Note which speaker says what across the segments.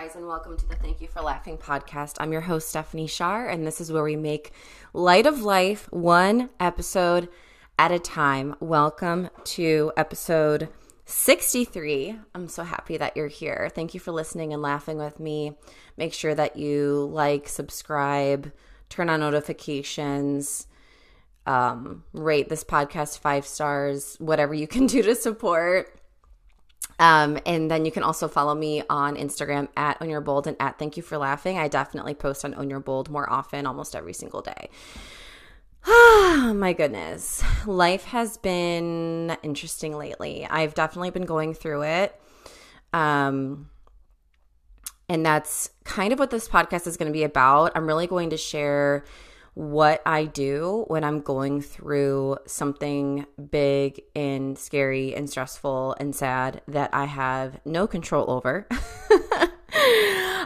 Speaker 1: guys, and welcome to the Thank You for Laughing podcast. I'm your host, Stephanie Shar, and this is where we make light of life one episode at a time. Welcome to episode 63. I'm so happy that you're here. Thank you for listening and laughing with me. Make sure that you like, subscribe, turn on notifications, um, rate this podcast five stars, whatever you can do to support. Um, and then you can also follow me on Instagram at Own Your Bold and at Thank You for Laughing. I definitely post on Own Your Bold more often, almost every single day. Oh my goodness. Life has been interesting lately. I've definitely been going through it. Um, and that's kind of what this podcast is going to be about. I'm really going to share what I do when I'm going through something big and scary and stressful and sad that I have no control over.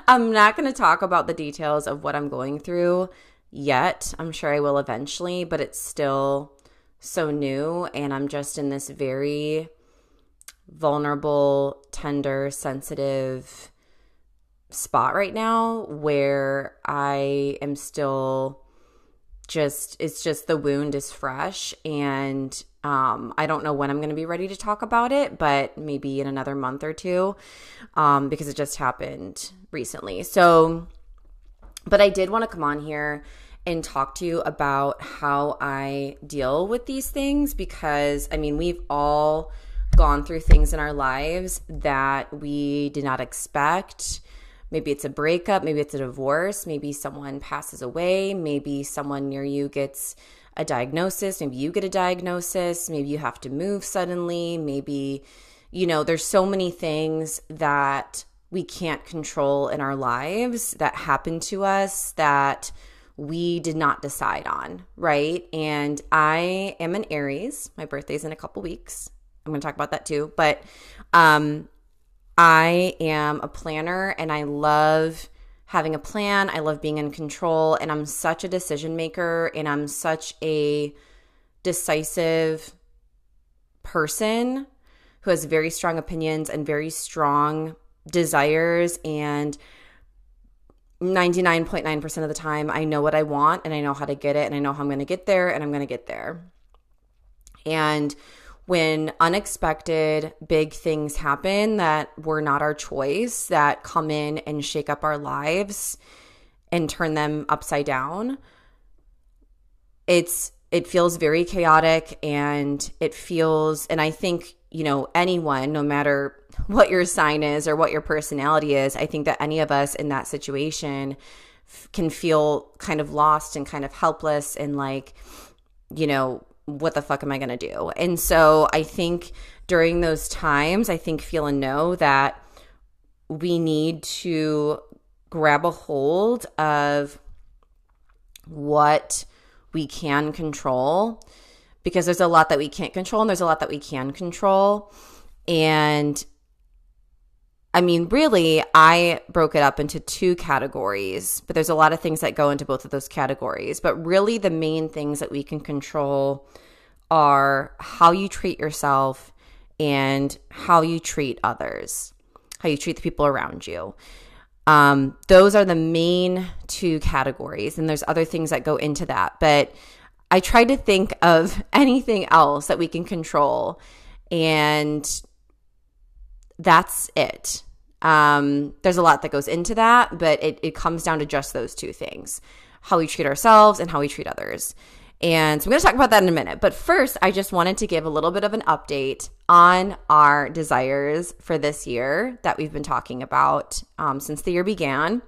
Speaker 1: I'm not going to talk about the details of what I'm going through yet. I'm sure I will eventually, but it's still so new and I'm just in this very vulnerable, tender, sensitive spot right now where I am still just it's just the wound is fresh and um, I don't know when I'm going to be ready to talk about it, but maybe in another month or two um, because it just happened recently. So, but I did want to come on here and talk to you about how I deal with these things because I mean, we've all gone through things in our lives that we did not expect Maybe it's a breakup, maybe it's a divorce, maybe someone passes away, maybe someone near you gets a diagnosis, maybe you get a diagnosis, maybe you have to move suddenly, maybe, you know, there's so many things that we can't control in our lives that happen to us that we did not decide on, right? And I am an Aries. My birthday's in a couple weeks. I'm going to talk about that too. But um I am a planner and I love having a plan. I love being in control and I'm such a decision maker and I'm such a decisive person who has very strong opinions and very strong desires and 99.9% of the time I know what I want and I know how to get it and I know how I'm going to get there and I'm going to get there. And when unexpected big things happen that were not our choice, that come in and shake up our lives and turn them upside down, it's it feels very chaotic and it feels and I think, you know, anyone, no matter what your sign is or what your personality is, I think that any of us in that situation can feel kind of lost and kind of helpless and like, you know, what the fuck am I going to do? And so I think during those times, I think feel and know that we need to grab a hold of what we can control because there's a lot that we can't control and there's a lot that we can control. And I mean, really, I broke it up into two categories, but there's a lot of things that go into both of those categories. But really, the main things that we can control are how you treat yourself and how you treat others, how you treat the people around you. Um, those are the main two categories, and there's other things that go into that. But I try to think of anything else that we can control, and that's it. Um, there's a lot that goes into that, but it, it comes down to just those two things how we treat ourselves and how we treat others. And so I'm going to talk about that in a minute. But first, I just wanted to give a little bit of an update on our desires for this year that we've been talking about um, since the year began.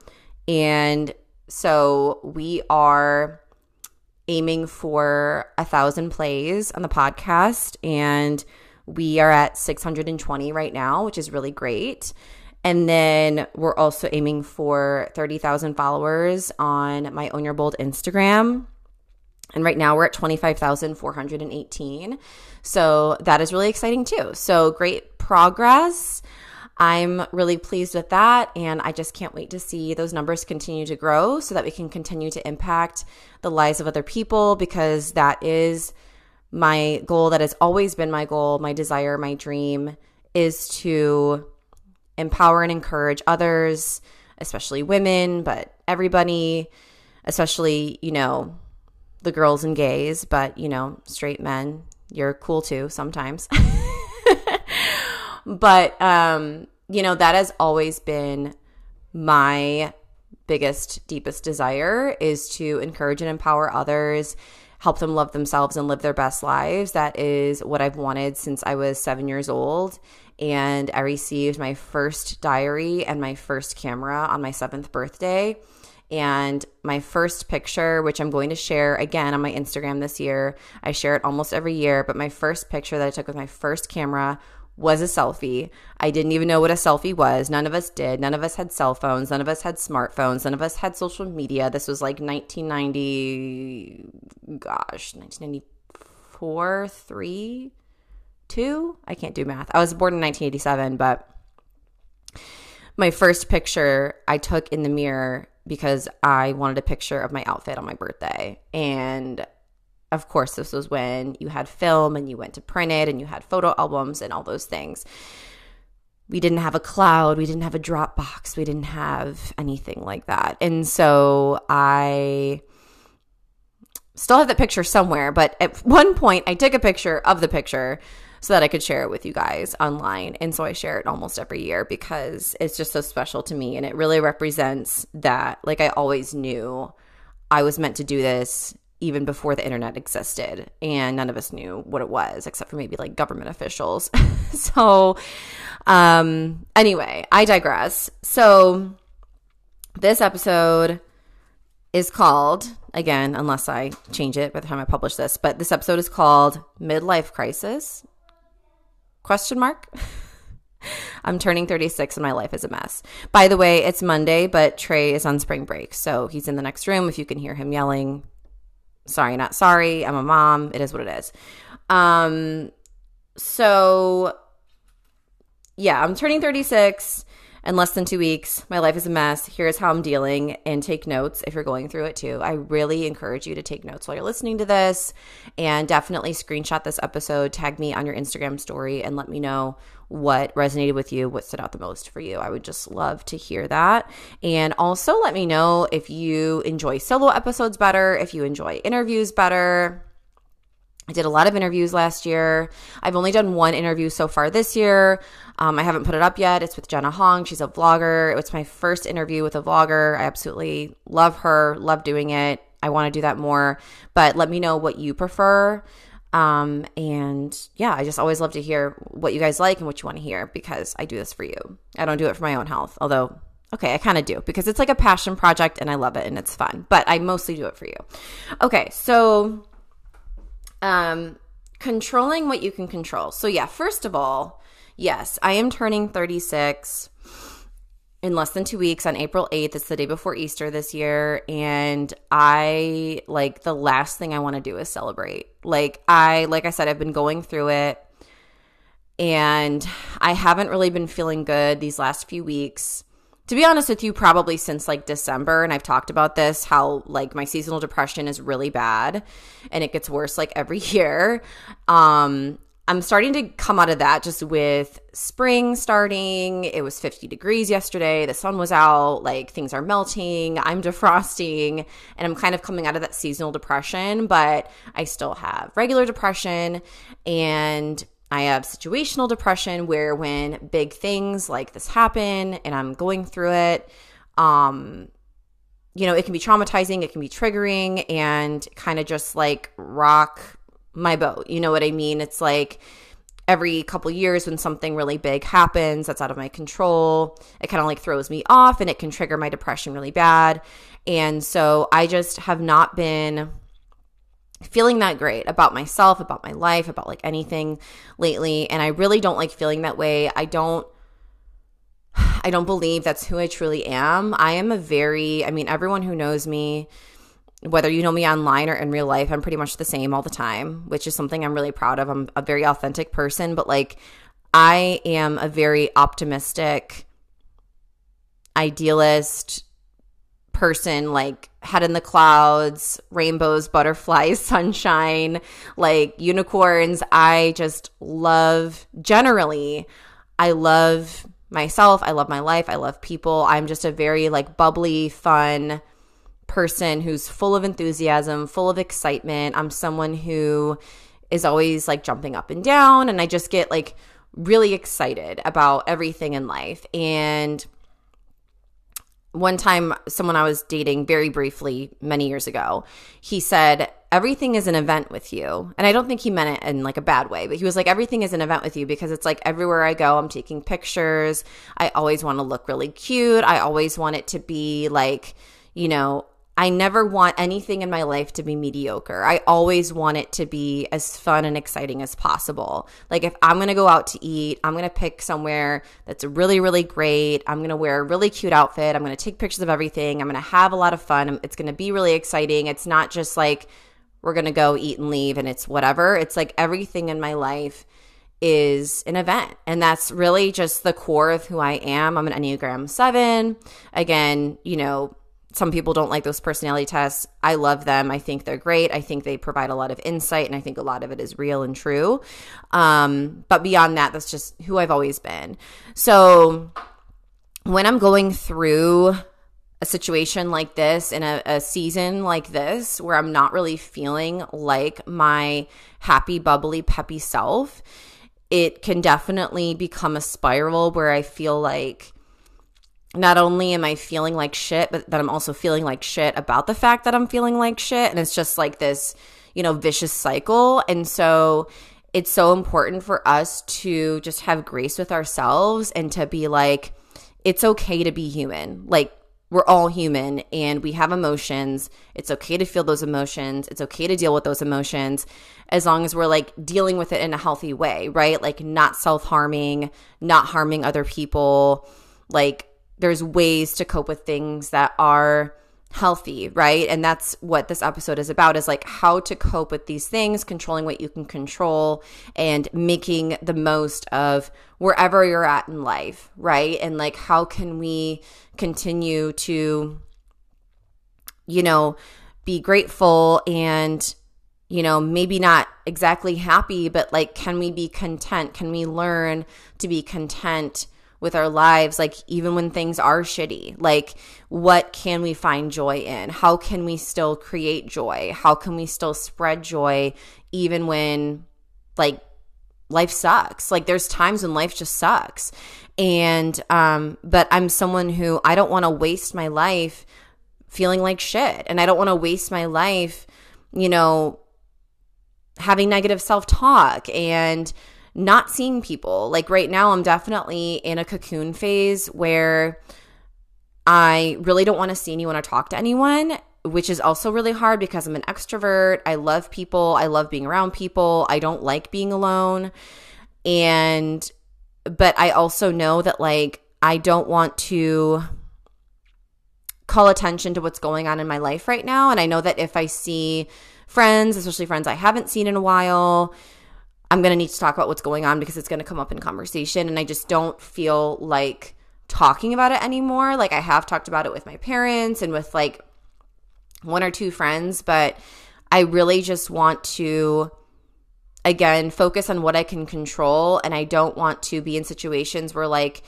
Speaker 1: And so we are aiming for a thousand plays on the podcast. And we are at 620 right now, which is really great. And then we're also aiming for 30,000 followers on my Own Your Bold Instagram. And right now we're at 25,418. So that is really exciting too. So great progress. I'm really pleased with that. And I just can't wait to see those numbers continue to grow so that we can continue to impact the lives of other people because that is my goal that has always been my goal, my desire, my dream is to empower and encourage others especially women, but everybody, especially, you know, the girls and gays, but, you know, straight men, you're cool too sometimes. but, um, you know, that has always been my biggest, deepest desire is to encourage and empower others, help them love themselves and live their best lives. That is what I've wanted since I was seven years old. And I received my first diary and my first camera on my seventh birthday. And my first picture, which I'm going to share again on my Instagram this year, I share it almost every year, but my first picture that I took with my first camera was a selfie. I didn't even know what a selfie was. None of us did. None of us had cell phones. None of us had smartphones. None of us had social media. This was like 1990, gosh, 1994, 3, 2? I can't do math. I was born in 1987, but my first picture I took in the mirror because I wanted a picture of my outfit on my birthday. And of course, this was when you had film and you went to print it and you had photo albums and all those things. We didn't have a cloud, we didn't have a Dropbox, we didn't have anything like that. And so I still have that picture somewhere, but at one point I took a picture of the picture so that I could share it with you guys online. And so I share it almost every year because it's just so special to me and it really represents that like I always knew I was meant to do this even before the internet existed and none of us knew what it was except for maybe like government officials so um anyway i digress so this episode is called again unless i change it by the time i publish this but this episode is called midlife crisis question mark I'm turning 36 and my life is a mess. By the way, it's Monday, but Trey is on spring break. So he's in the next room. If you can hear him yelling, sorry, not sorry. I'm a mom. It is what it is. Um, so yeah, I'm turning 36 in less than two weeks. My life is a mess. Here's how I'm dealing, and take notes if you're going through it too. I really encourage you to take notes while you're listening to this, and definitely screenshot this episode, tag me on your Instagram story, and let me know what resonated with you, what stood out the most for you. I would just love to hear that. And also let me know if you enjoy solo episodes better, if you enjoy interviews better. I did a lot of interviews last year. I've only done one interview so far this year. Um, I haven't put it up yet. It's with Jenna Hong. She's a vlogger. It was my first interview with a vlogger. I absolutely love her, love doing it. I want to do that more. But let me know what you prefer. Um, and yeah, I just always love to hear what you guys like and what you want to hear because I do this for you. I don't do it for my own health, although, okay, I kind of do because it's like a passion project and I love it and it's fun, but I mostly do it for you. Okay, so um, controlling what you can control. So, yeah, first of all, yes, I am turning 36 in less than two weeks on April 8th. It's the day before Easter this year. And I like the last thing I want to do is celebrate. Like, I, like I said, I've been going through it and I haven't really been feeling good these last few weeks. To be honest with you, probably since like December, and I've talked about this how like my seasonal depression is really bad and it gets worse like every year. Um, I'm starting to come out of that just with spring starting. It was 50 degrees yesterday. The sun was out. Like things are melting. I'm defrosting and I'm kind of coming out of that seasonal depression, but I still have regular depression and I have situational depression where when big things like this happen and I'm going through it, um, you know, it can be traumatizing, it can be triggering, and kind of just like rock my boat. You know what I mean? It's like every couple years when something really big happens that's out of my control, it kind of like throws me off and it can trigger my depression really bad. And so I just have not been feeling that great about myself, about my life, about like anything lately, and I really don't like feeling that way. I don't I don't believe that's who I truly am. I am a very I mean everyone who knows me whether you know me online or in real life, I'm pretty much the same all the time, which is something I'm really proud of. I'm a very authentic person, but like I am a very optimistic, idealist person, like head in the clouds, rainbows, butterflies, sunshine, like unicorns. I just love, generally, I love myself. I love my life. I love people. I'm just a very like bubbly, fun person who's full of enthusiasm, full of excitement. I'm someone who is always like jumping up and down and I just get like really excited about everything in life. And one time someone I was dating very briefly many years ago, he said, Everything is an event with you. And I don't think he meant it in like a bad way, but he was like, Everything is an event with you because it's like everywhere I go, I'm taking pictures. I always want to look really cute. I always want it to be like, you know, I never want anything in my life to be mediocre. I always want it to be as fun and exciting as possible. Like if I'm to go out to eat, I'm to pick somewhere that's really really great. I'm to wear a really cute outfit. I'm to take pictures of everything. I'm to have a lot of fun. It's to be really exciting. It's not just like we're to go eat and leave and it's whatever. It's like everything in my life is an event. And that's really just the core of who I am. I'm an Enneagram 7. Again, you know, some people don't like those personality tests. I love them. I think they're great. I think they provide a lot of insight, and I think a lot of it is real and true. Um, but beyond that, that's just who I've always been. So when I'm going through a situation like this in a, a, season like this where I'm not really feeling like my happy, bubbly, peppy self, it can definitely become a spiral where I feel like not only am I feeling like shit, but that I'm also feeling like shit about the fact that I'm feeling like shit. And it's just like this, you know, vicious cycle. And so it's so important for us to just have grace with ourselves and to be like, it's okay to be human. Like, we're all human and we have emotions. It's okay to feel those emotions. It's okay to deal with those emotions as long as we're like dealing with it in a healthy way, right? Like, not self harming, not harming other people, like there's ways to cope with things that are healthy, right? And that's what this episode is about is like how to cope with these things, controlling what you can control and making the most of wherever you're at in life, right? And like how can we continue to you know, be grateful and you know, maybe not exactly happy, but like can we be content? Can we learn to be content? With our lives, like even when things are shitty? Like, what can we find joy in? How can we still create joy? How can we still spread joy even when, like, life sucks? Like, there's times when life just sucks. And, um, but I'm someone who I don't want to waste my life feeling like shit. And I don't want to waste my life, you know, having negative self talk and, not seeing people. Like right now, I'm definitely in a cocoon phase where I really don't want to see anyone or talk to anyone, which is also really hard because I'm an extrovert. I love people. I love being around people. I don't like being alone. And, but I also know that like I don't want to call attention to what's going on in my life right now. And I know that if I see friends, especially friends I haven't seen in a while, I'm going to need to talk about what's going on because it's going to come up in conversation. And I just don't feel like talking about it anymore. Like I have talked about it with my parents and with like one or two friends, but I really just want to again focus on what I can control and I don't want to be in situations where like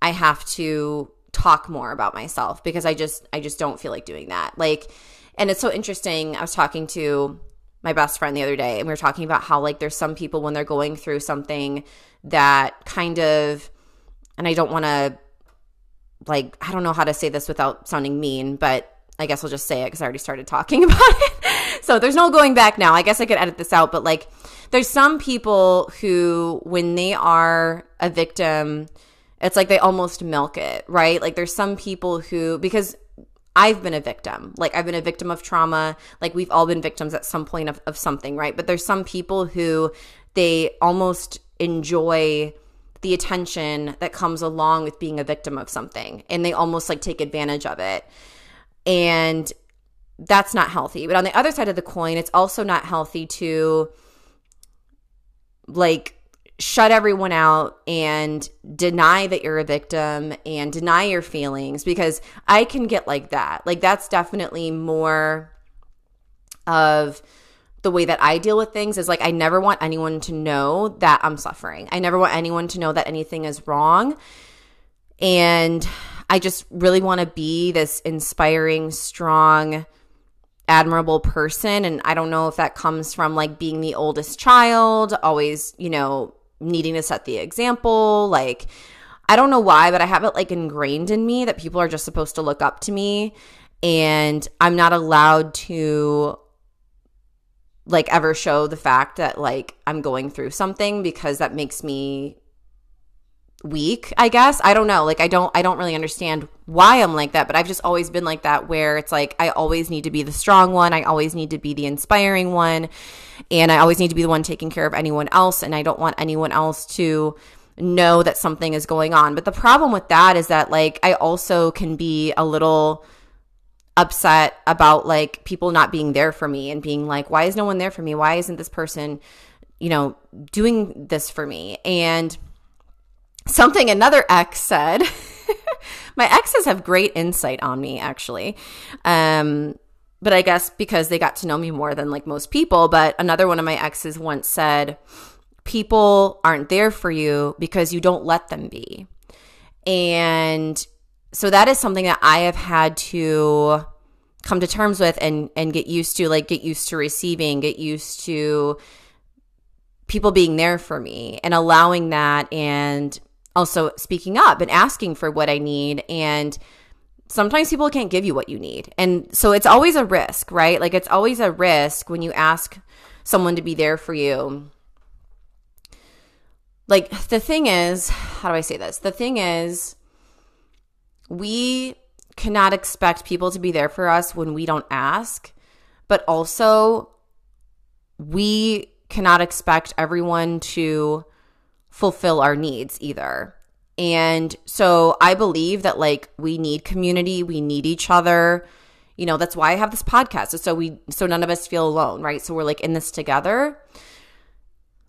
Speaker 1: I have to talk more about myself because I just I just don't feel like doing that. Like and it's so interesting. I was talking to my best friend the other day and we were talking about how like there's some people when they're going through something that kind of and I don't want to like I don't know how to say this without sounding mean, but I guess I'll just say it because I already started talking about it. so there's no going back now. I guess I could edit this out, but like there's some people who when they are a victim, it's like they almost milk it, right? Like there's some people who because I've been a victim. Like I've been a victim of trauma. Like we've all been victims at some point of, of something, right? But there's some people who they almost enjoy the attention that comes along with being a victim of something and they almost like take advantage of it. And that's not healthy. But on the other side of the coin, it's also not healthy to like shut everyone out and deny that you're a victim and deny your feelings because I can get like that. Like that's definitely more of the way that I deal with things is like I never want anyone to know that I'm suffering. I never want anyone to know that anything is wrong. And I just really want to be this inspiring, strong, admirable person. And I don't know if that comes from like being the oldest child, always, you know, needing to set the example. Like, I don't know why, but I have it like ingrained in me that people are just supposed to look up to me. And I'm not allowed to like ever show the fact that like I'm going through something because that makes me weak i guess. I don't know. Like i don't i don't really understand why i'm like that but i've just always been like that where it's like i always need to be the strong one. I always need to be the inspiring one. And i always need to be the one taking care of anyone else. And i don't want anyone else to know that something is going on. But the problem with that is that like i also can be a little upset about like people not being there for me and being like why is no one there for me? Why isn't this person you know doing this for me? And something another ex said. my exes have great insight on me, actually. Um, but I guess because they got to know me more than like most people. But another one of my exes once said, People aren't there for you because you don't let them be. And so that is something that I have had to come to terms with and and get used to like get used to receiving get used to people being there for me and allowing that and also speaking up and asking for what I need. And sometimes people can't give you what you need. And so it's always a risk, right? Like it's always a risk when you ask someone to be there for you. Like the thing is, how do I say this? The thing is, we cannot expect people to be there for us when we don't ask, but also we cannot expect everyone to fulfill our needs either. And so I believe that like we need community, we need each other. You know, that's why I have this podcast. So we so none of us feel alone, right? So we're like in this together.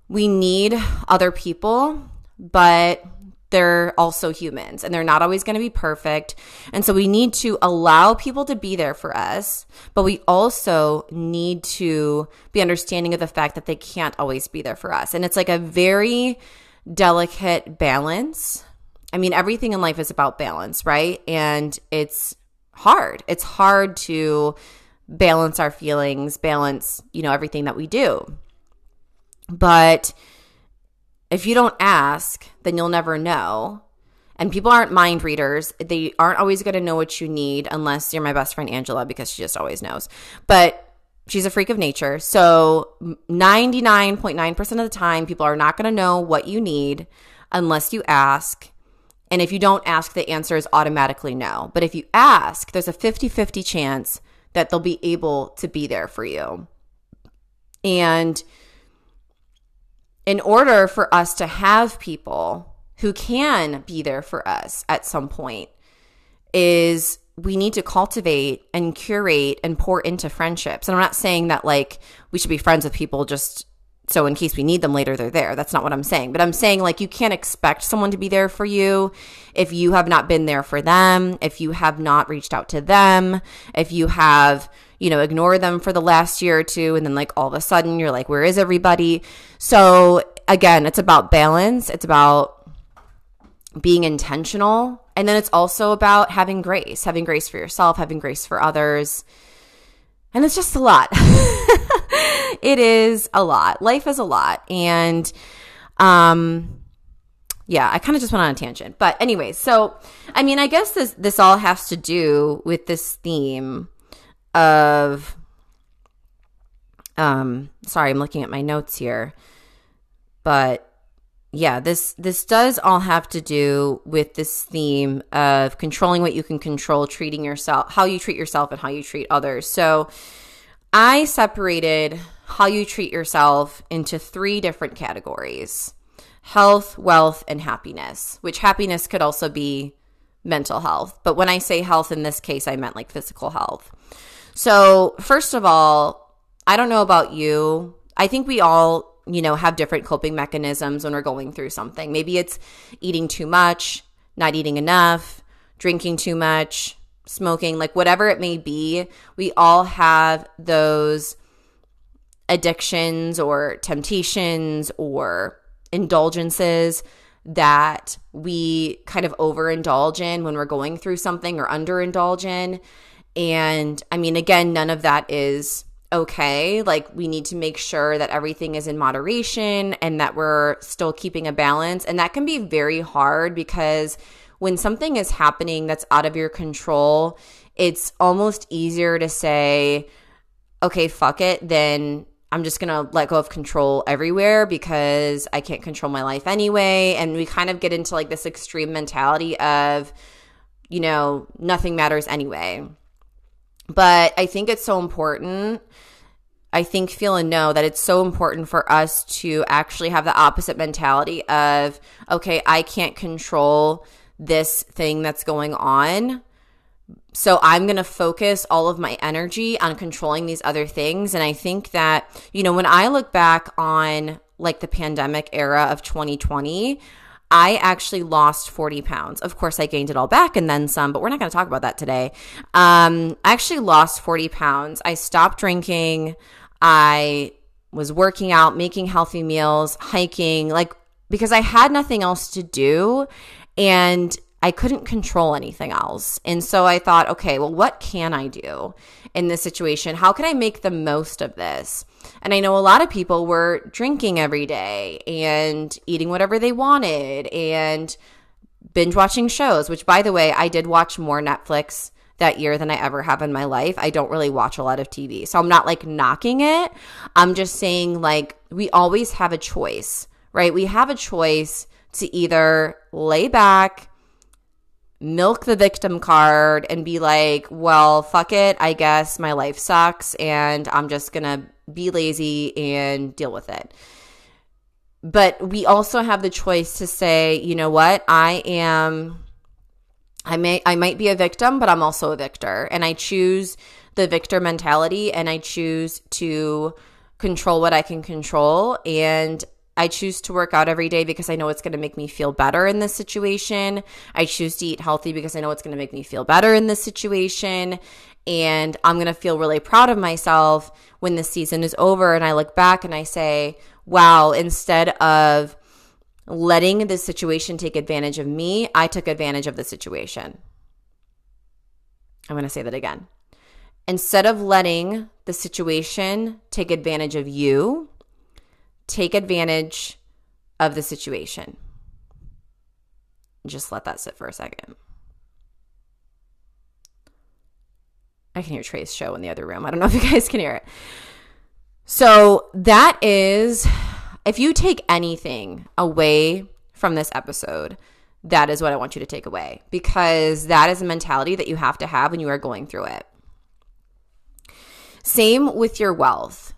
Speaker 1: We need other people, but they're also humans and they're not always going to be perfect. And so we need to allow people to be there for us, but we also need to be understanding of the fact that they can't always be there for us. And it's like a very delicate balance. I mean, everything in life is about balance, right? And it's hard. It's hard to balance our feelings, balance, you know, everything that we do. But if you don't ask, then you'll never know. And people aren't mind readers. They aren't always going to know what you need unless you're my best friend Angela because she just always knows. But she's a freak of nature. So 99.9% of the time, people are not going to know what you need unless you ask. And if you don't ask, the answer is automatically no. But if you ask, there's a 50 50 chance that they'll be able to be there for you. And in order for us to have people who can be there for us at some point, is we need to cultivate and curate and pour into friendships. And I'm not saying that like we should be friends with people just so in case we need them later they're there. That's not what I'm saying. But I'm saying like you can't expect someone to be there for you if you have not been there for them, if you have not reached out to them, if you have you know, ignored them for the last year or two and then like all of a sudden you're like where is everybody? So again, it's about balance. It's about being intentional. And then it's also about having grace, having grace for yourself, having grace for others. And it's just a lot. it is a lot. Life is a lot. And um yeah, I kind of just went on a tangent. But anyway, so I mean, I guess this this all has to do with this theme of um sorry, I'm looking at my notes here. But yeah, this this does all have to do with this theme of controlling what you can control, treating yourself, how you treat yourself and how you treat others. So, I separated how you treat yourself into three different categories. Health, wealth, and happiness, which happiness could also be mental health. But when I say health in this case, I meant like physical health. So, first of all, I don't know about you. I think we all you know, have different coping mechanisms when we're going through something. Maybe it's eating too much, not eating enough, drinking too much, smoking, like whatever it may be. We all have those addictions or temptations or indulgences that we kind of overindulge in when we're going through something or underindulge in. And I mean, again, none of that is okay. Like, we need to make sure that everything is in moderation and that we're still keeping a balance. And that can be very hard because when something is happening that's out of your control, it's almost easier to say, okay, fuck it, then I'm just going to let go of control everywhere because I can't control my life anyway. And we kind of get into like this extreme mentality of, you know, nothing matters anyway. But I think it's so important. I think, feel, and know that it's so important for us to actually have the opposite mentality of, okay, I can't control this thing that's going on. So I'm going to focus all of my energy on controlling these other things. And I think that, you know, when I look back on like the pandemic era of 2020, I actually lost 40 pounds. Of course, I gained it all back and then some, but we're not going to talk about that today. Um, I actually lost 40 pounds. I stopped drinking. I was working out, making healthy meals, hiking, like because I had nothing else to do. And I couldn't control anything else. And so I thought, okay, well, what can I do in this situation? How can I make the most of this? And I know a lot of people were drinking every day and eating whatever they wanted and binge watching shows, which, by the way, I did watch more Netflix that year than I ever have in my life. I don't really watch a lot of TV. So I'm not like knocking it. I'm just saying, like, we always have a choice, right? We have a choice to either lay back milk the victim card and be like, well, fuck it. I guess my life sucks and I'm just going to be lazy and deal with it. But we also have the choice to say, you know what? I am I may I might be a victim, but I'm also a victor and I choose the victor mentality and I choose to control what I can control and I choose to work out every day because I know it's going to make me feel better in this situation. I choose to eat healthy because I know it's going to make me feel better in this situation. And I'm going to feel really proud of myself when the season is over and I look back and I say, wow, instead of letting the situation take advantage of me, I took advantage of the situation. I'm going to say that again. Instead of letting the situation take advantage of you, take advantage of the situation. Just let that sit for a second. I can hear Trey's show in the other room. I don't know if you guys can hear it. So, that is, if you take anything away from this episode, that is what I want you to take away because that is a mentality that you have to have when you are going through it. Same with your wealth.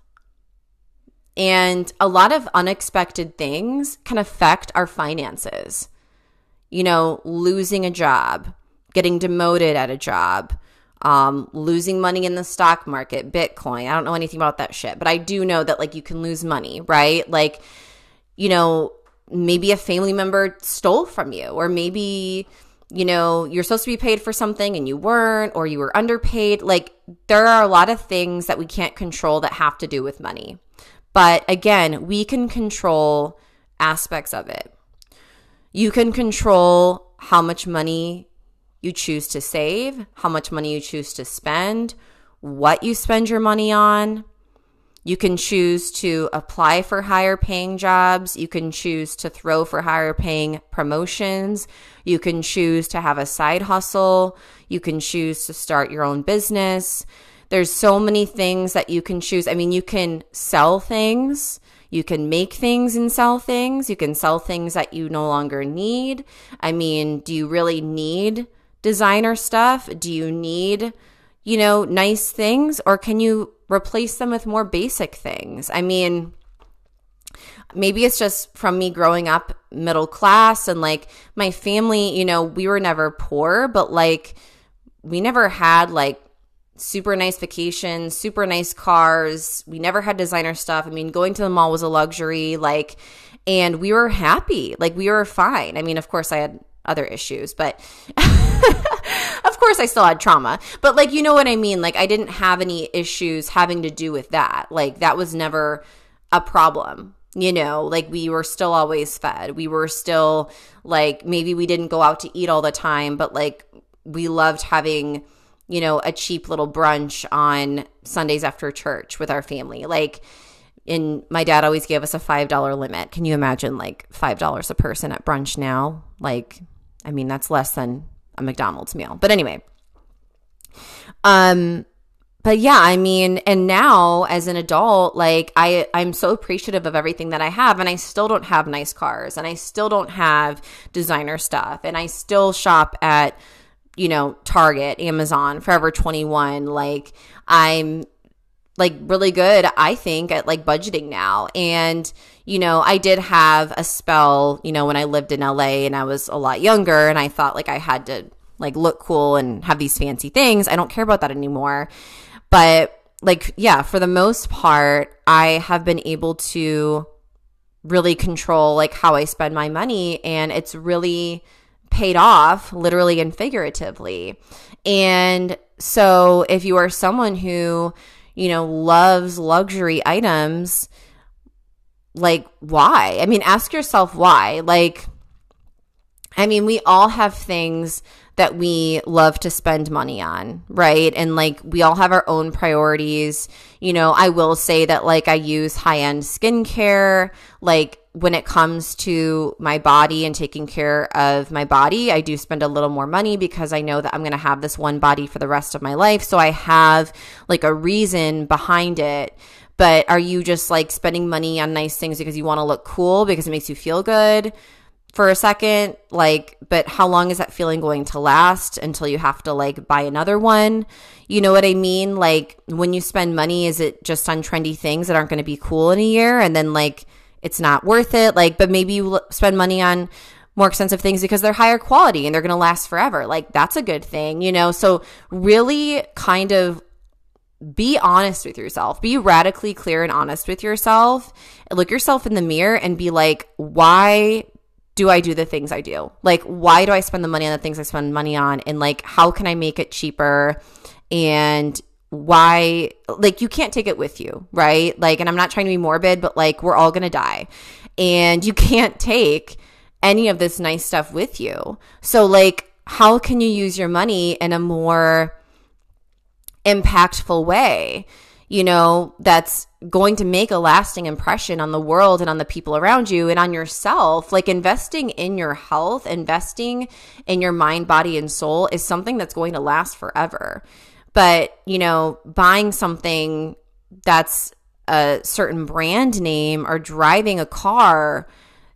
Speaker 1: And a lot of unexpected things can affect our finances. You know, losing a job, getting demoted at a job, um, losing money in the stock market, Bitcoin. I don't know anything about that shit, but I do know that like you can lose money, right? Like, you know, maybe a family member stole from you, or maybe, you know, you're supposed to be paid for something and you weren't, or you were underpaid. Like, there are a lot of things that we can't control that have to do with money. But again, we can control aspects of it. You can control how much money you choose to save, how much money you choose to spend, what you spend your money on. You can choose to apply for higher paying jobs. You can choose to throw for higher paying promotions. You can choose to have a side hustle. You can choose to start your own business. There's so many things that you can choose. I mean, you can sell things. You can make things and sell things. You can sell things that you no longer need. I mean, do you really need designer stuff? Do you need, you know, nice things? Or can you replace them with more basic things? I mean, maybe it's just from me growing up middle class and like my family, you know, we were never poor, but like we never had like super nice vacations, super nice cars. We never had designer stuff. I mean, going to the mall was a luxury, like, and we were happy. Like, we were fine. I mean, of course, I had other issues, but of course I still had trauma, but like, you know what I mean? Like, I didn't have any issues having to do with that. Like, that was never a problem. You know, like we were still always fed. We were still like, maybe we didn't go out to eat all the time, but like we loved having, you know, a cheap little brunch on Sundays after church with our family. Like, and my dad always gave us a $5 limit. Can you imagine like $5 a person at brunch now? Like, I mean, that's less than a McDonald's meal. But anyway, um, but yeah, I mean, and now as an adult, like I, I'm so appreciative of everything that I have, and I still don't have nice cars, and I still don't have designer stuff, and I still shop at, you know, Target, Amazon, Forever 21. Like I'm like really good, I think, at like budgeting now. And, you know, I did have a spell, you know, when I lived in LA and I was a lot younger and I thought like I had to like look cool and have these fancy things. I don't care about that anymore. But like, yeah, for the most part, I have been able to really control like how I spend my money and it's really paid off literally and figuratively. And so if you are someone who you know, loves luxury items, like why? I mean, ask yourself why. Like, I mean, we all have things that we love to spend money on, right? And like we all have our own priorities. You know, I will say that like I use high end skincare. Like when it comes to my body and taking care of my body, I do spend a little more money because I know that I'm going to have this one body for the rest of my life. So I have like a reason behind it. But are you just like spending money on nice things because you want to look cool because it makes you feel good? For a second like but how long is that feeling going to last until you have to like buy another one you know what i mean like when you spend money is it just on trendy things that aren't going to be cool in a year and then like it's not worth it. Like, but maybe you spend money on more expensive things because they're higher quality and they're going to last forever. Like, that's a good thing, you know? So, really kind of be honest with yourself. Be radically clear and honest with yourself. Look yourself in the mirror and be like, why do I do the things I do? Like, why do I spend the money on the things I spend money on? And like, how can I make it cheaper? And why like you can't take it with you, right? Like and I'm not trying to be morbid, but like we're all to die. And you can't take any of this nice stuff with you. So like how can you use your money in a more impactful way? You know, that's going to make a lasting impression on the world and on the people around you and on yourself. Like investing in your health, investing in your mind, body, and soul is something that's going to last forever. But, you know, buying something that's a certain brand name or driving a car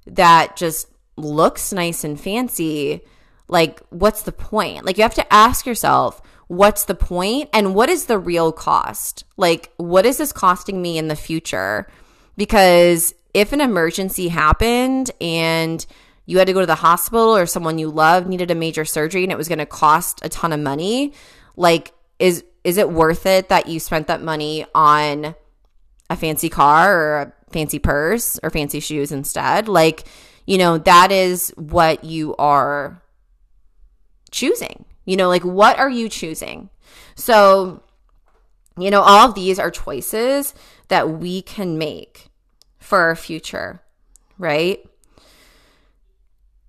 Speaker 1: that just looks nice and fancy, like, what's the point? Like, you have to ask yourself, what's the point and what is the real cost? Like, what is this costing me in the future? Because if an emergency happened and you had to go to the hospital or someone you love needed a major surgery and it was going to cost a ton of money, like is is it worth it that you spent that money on a fancy car or a fancy purse or fancy shoes instead? Like, you know, that is what you are choosing. You know, like what are you choosing? So, you know, all of these are choices that we can make for our future, right?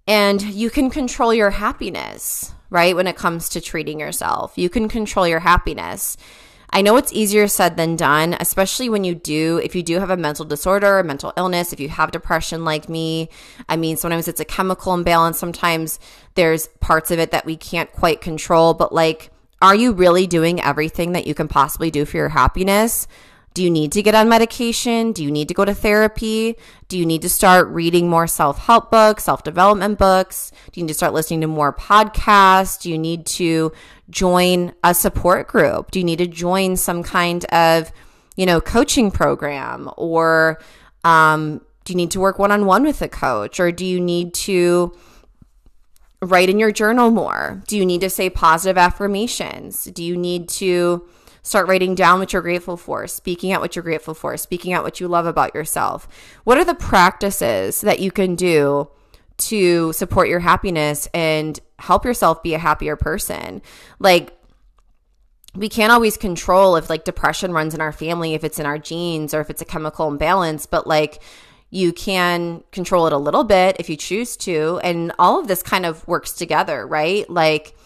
Speaker 1: And you can control your happiness right? When it comes to treating yourself, you can control your happiness. I know it's easier said than done, especially when you do, if you do have a mental disorder, a mental illness, if you have depression like me. I mean, sometimes it's a chemical imbalance. Sometimes there's parts of it that we can't quite control, but like, are you really doing everything that you can possibly do for your happiness? Do you need to get on medication? Do you need to go to therapy? Do you need to start reading more self help books, self development books? Do you need to start listening to more podcasts? Do you need to join a support group? Do you need to join some kind of, you know, coaching program? Or um, do you need to work one on one with a coach? Or do you need to write in your journal more? Do you need to say positive affirmations? Do you need to Start writing down what you're grateful for, speaking out what you're grateful for, speaking out what you love about yourself. What are the practices that you can do to support your happiness and help yourself be a happier person. Like, we can't always control if like depression runs in our family, if it's in our genes or if it's a chemical imbalance, but like you can control it a little bit if you choose to. And all of this kind of works together, right? Like,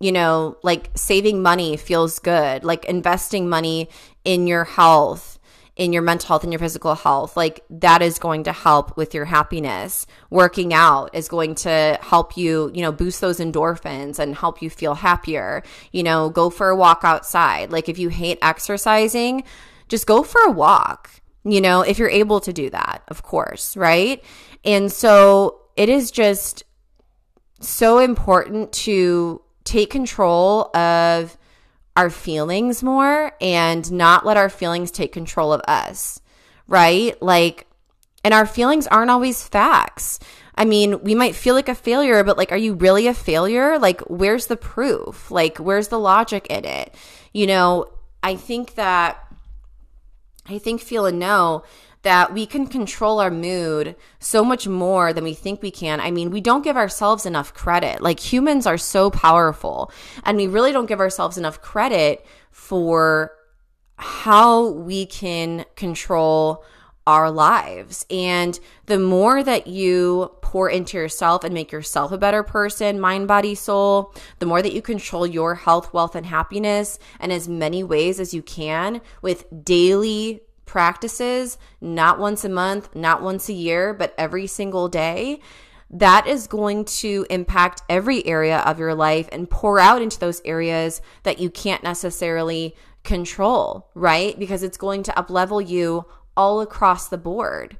Speaker 1: you know, like saving money feels good, like investing money in your health in your mental health and your physical health, like that is going to help with your happiness. Working out is going to help you, you know, boost those endorphins and help you feel happier. You know, go for a walk outside. Like if you hate exercising, just go for a walk, you know, if you're able to do that, of course, right? And so it is just so important to take control of our feelings more and not let our feelings take control of us, right? Like, and our feelings aren't always facts. I mean, we might feel like a failure, but like, are you really a failure? Like, where's the proof? Like, where's the logic in it? You know, I think that, I think feel know that we can control our mood so much more than we think we can. I mean, we don't give ourselves enough credit. Like humans are so powerful, and we really don't give ourselves enough credit for how we can control our lives. And the more that you pour into yourself and make yourself a better person, mind, body, soul, the more that you control your health, wealth, and happiness in as many ways as you can with daily practices, not once a month, not once a year, but every single day, that is going to impact every area of your life and pour out into those areas that you can't necessarily control, right? Because it's going to uplevel you all across the board.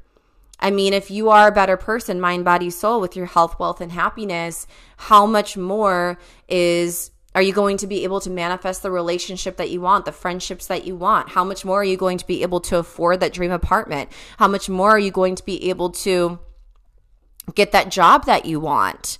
Speaker 1: I mean, if you are a better person, mind, body, soul, with your health, wealth, and happiness, how much more is are you going to be able to manifest the relationship that you want, the friendships that you want? How much more are you going to be able to afford that dream apartment? How much more are you going to be able to get that job that you want?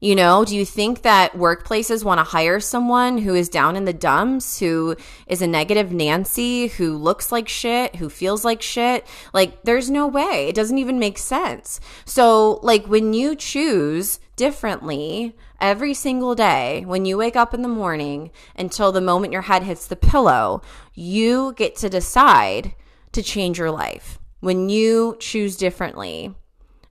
Speaker 1: You know, do you think that workplaces want to hire someone who is down in the dumps, who is a negative Nancy, who looks like shit, who feels like shit? Like, there's no way. It doesn't even make sense. So, like, when you choose differently, every single day when you wake up in the morning until the moment your head hits the pillow, you get to decide to change your life. When you choose differently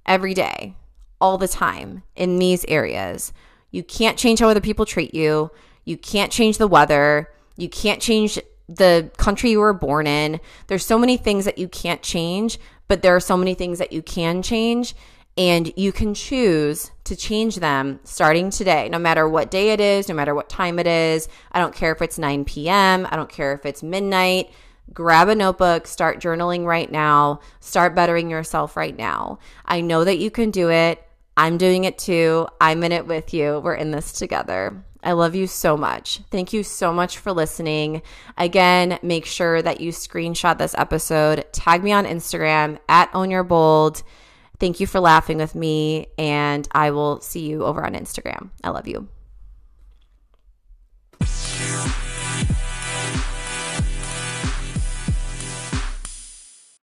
Speaker 1: every day, all the time in these areas, you can't change how other people treat you. You can't change the weather. You can't change the country you were born in. There's so many things that you can't change, but there are so many things that you can change and you can choose to change them starting today, no matter what day it is, no matter what time it is. I don't care if it's 9 p.m., I don't care if it's midnight. Grab a notebook, start journaling right now, start bettering yourself right now. I know that you can do it. I'm doing it too. I'm in it with you. We're in this together. I love you so much. Thank you so much for listening. Again, make sure that you screenshot this episode, tag me on Instagram at Own Your Bold Thank you for laughing with me, and I will see you over on Instagram. I love you.